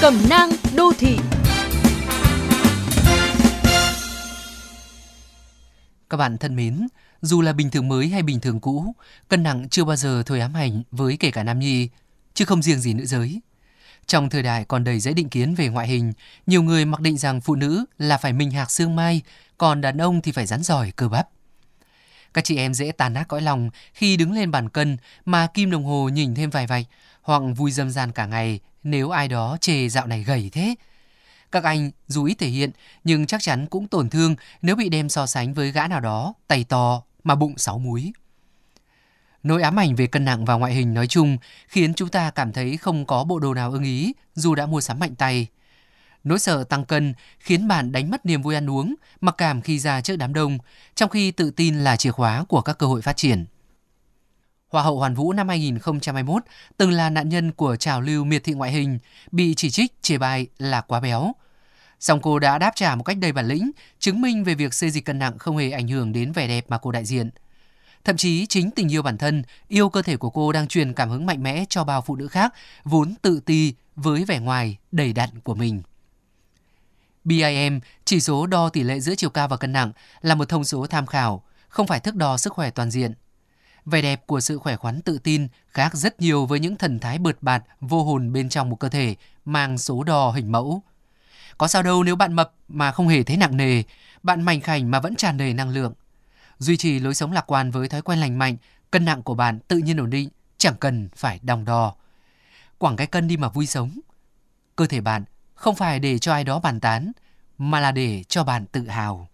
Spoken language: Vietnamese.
Cẩm nang đô thị Các bạn thân mến, dù là bình thường mới hay bình thường cũ, cân nặng chưa bao giờ thôi ám ảnh với kể cả nam nhi, chứ không riêng gì nữ giới. Trong thời đại còn đầy dễ định kiến về ngoại hình, nhiều người mặc định rằng phụ nữ là phải minh hạc xương mai, còn đàn ông thì phải rắn giỏi cơ bắp. Các chị em dễ tàn nát cõi lòng khi đứng lên bàn cân mà kim đồng hồ nhìn thêm vài vạch, hoặc vui dâm gian cả ngày nếu ai đó chê dạo này gầy thế. Các anh dù ít thể hiện nhưng chắc chắn cũng tổn thương nếu bị đem so sánh với gã nào đó tay to mà bụng sáu múi. Nỗi ám ảnh về cân nặng và ngoại hình nói chung khiến chúng ta cảm thấy không có bộ đồ nào ưng ý dù đã mua sắm mạnh tay. Nỗi sợ tăng cân khiến bạn đánh mất niềm vui ăn uống, mặc cảm khi ra trước đám đông, trong khi tự tin là chìa khóa của các cơ hội phát triển. Hoa hậu Hoàn Vũ năm 2021 từng là nạn nhân của trào lưu miệt thị ngoại hình, bị chỉ trích, chê bai là quá béo. Song cô đã đáp trả một cách đầy bản lĩnh, chứng minh về việc xây dịch cân nặng không hề ảnh hưởng đến vẻ đẹp mà cô đại diện. Thậm chí chính tình yêu bản thân, yêu cơ thể của cô đang truyền cảm hứng mạnh mẽ cho bao phụ nữ khác vốn tự ti với vẻ ngoài đầy đặn của mình. BIM, chỉ số đo tỷ lệ giữa chiều cao và cân nặng, là một thông số tham khảo, không phải thước đo sức khỏe toàn diện. Vẻ đẹp của sự khỏe khoắn tự tin khác rất nhiều với những thần thái bượt bạt, vô hồn bên trong một cơ thể mang số đo hình mẫu. Có sao đâu nếu bạn mập mà không hề thấy nặng nề, bạn mảnh khảnh mà vẫn tràn đầy năng lượng. Duy trì lối sống lạc quan với thói quen lành mạnh, cân nặng của bạn tự nhiên ổn định, chẳng cần phải đong đo. Quảng cái cân đi mà vui sống. Cơ thể bạn không phải để cho ai đó bàn tán, mà là để cho bạn tự hào.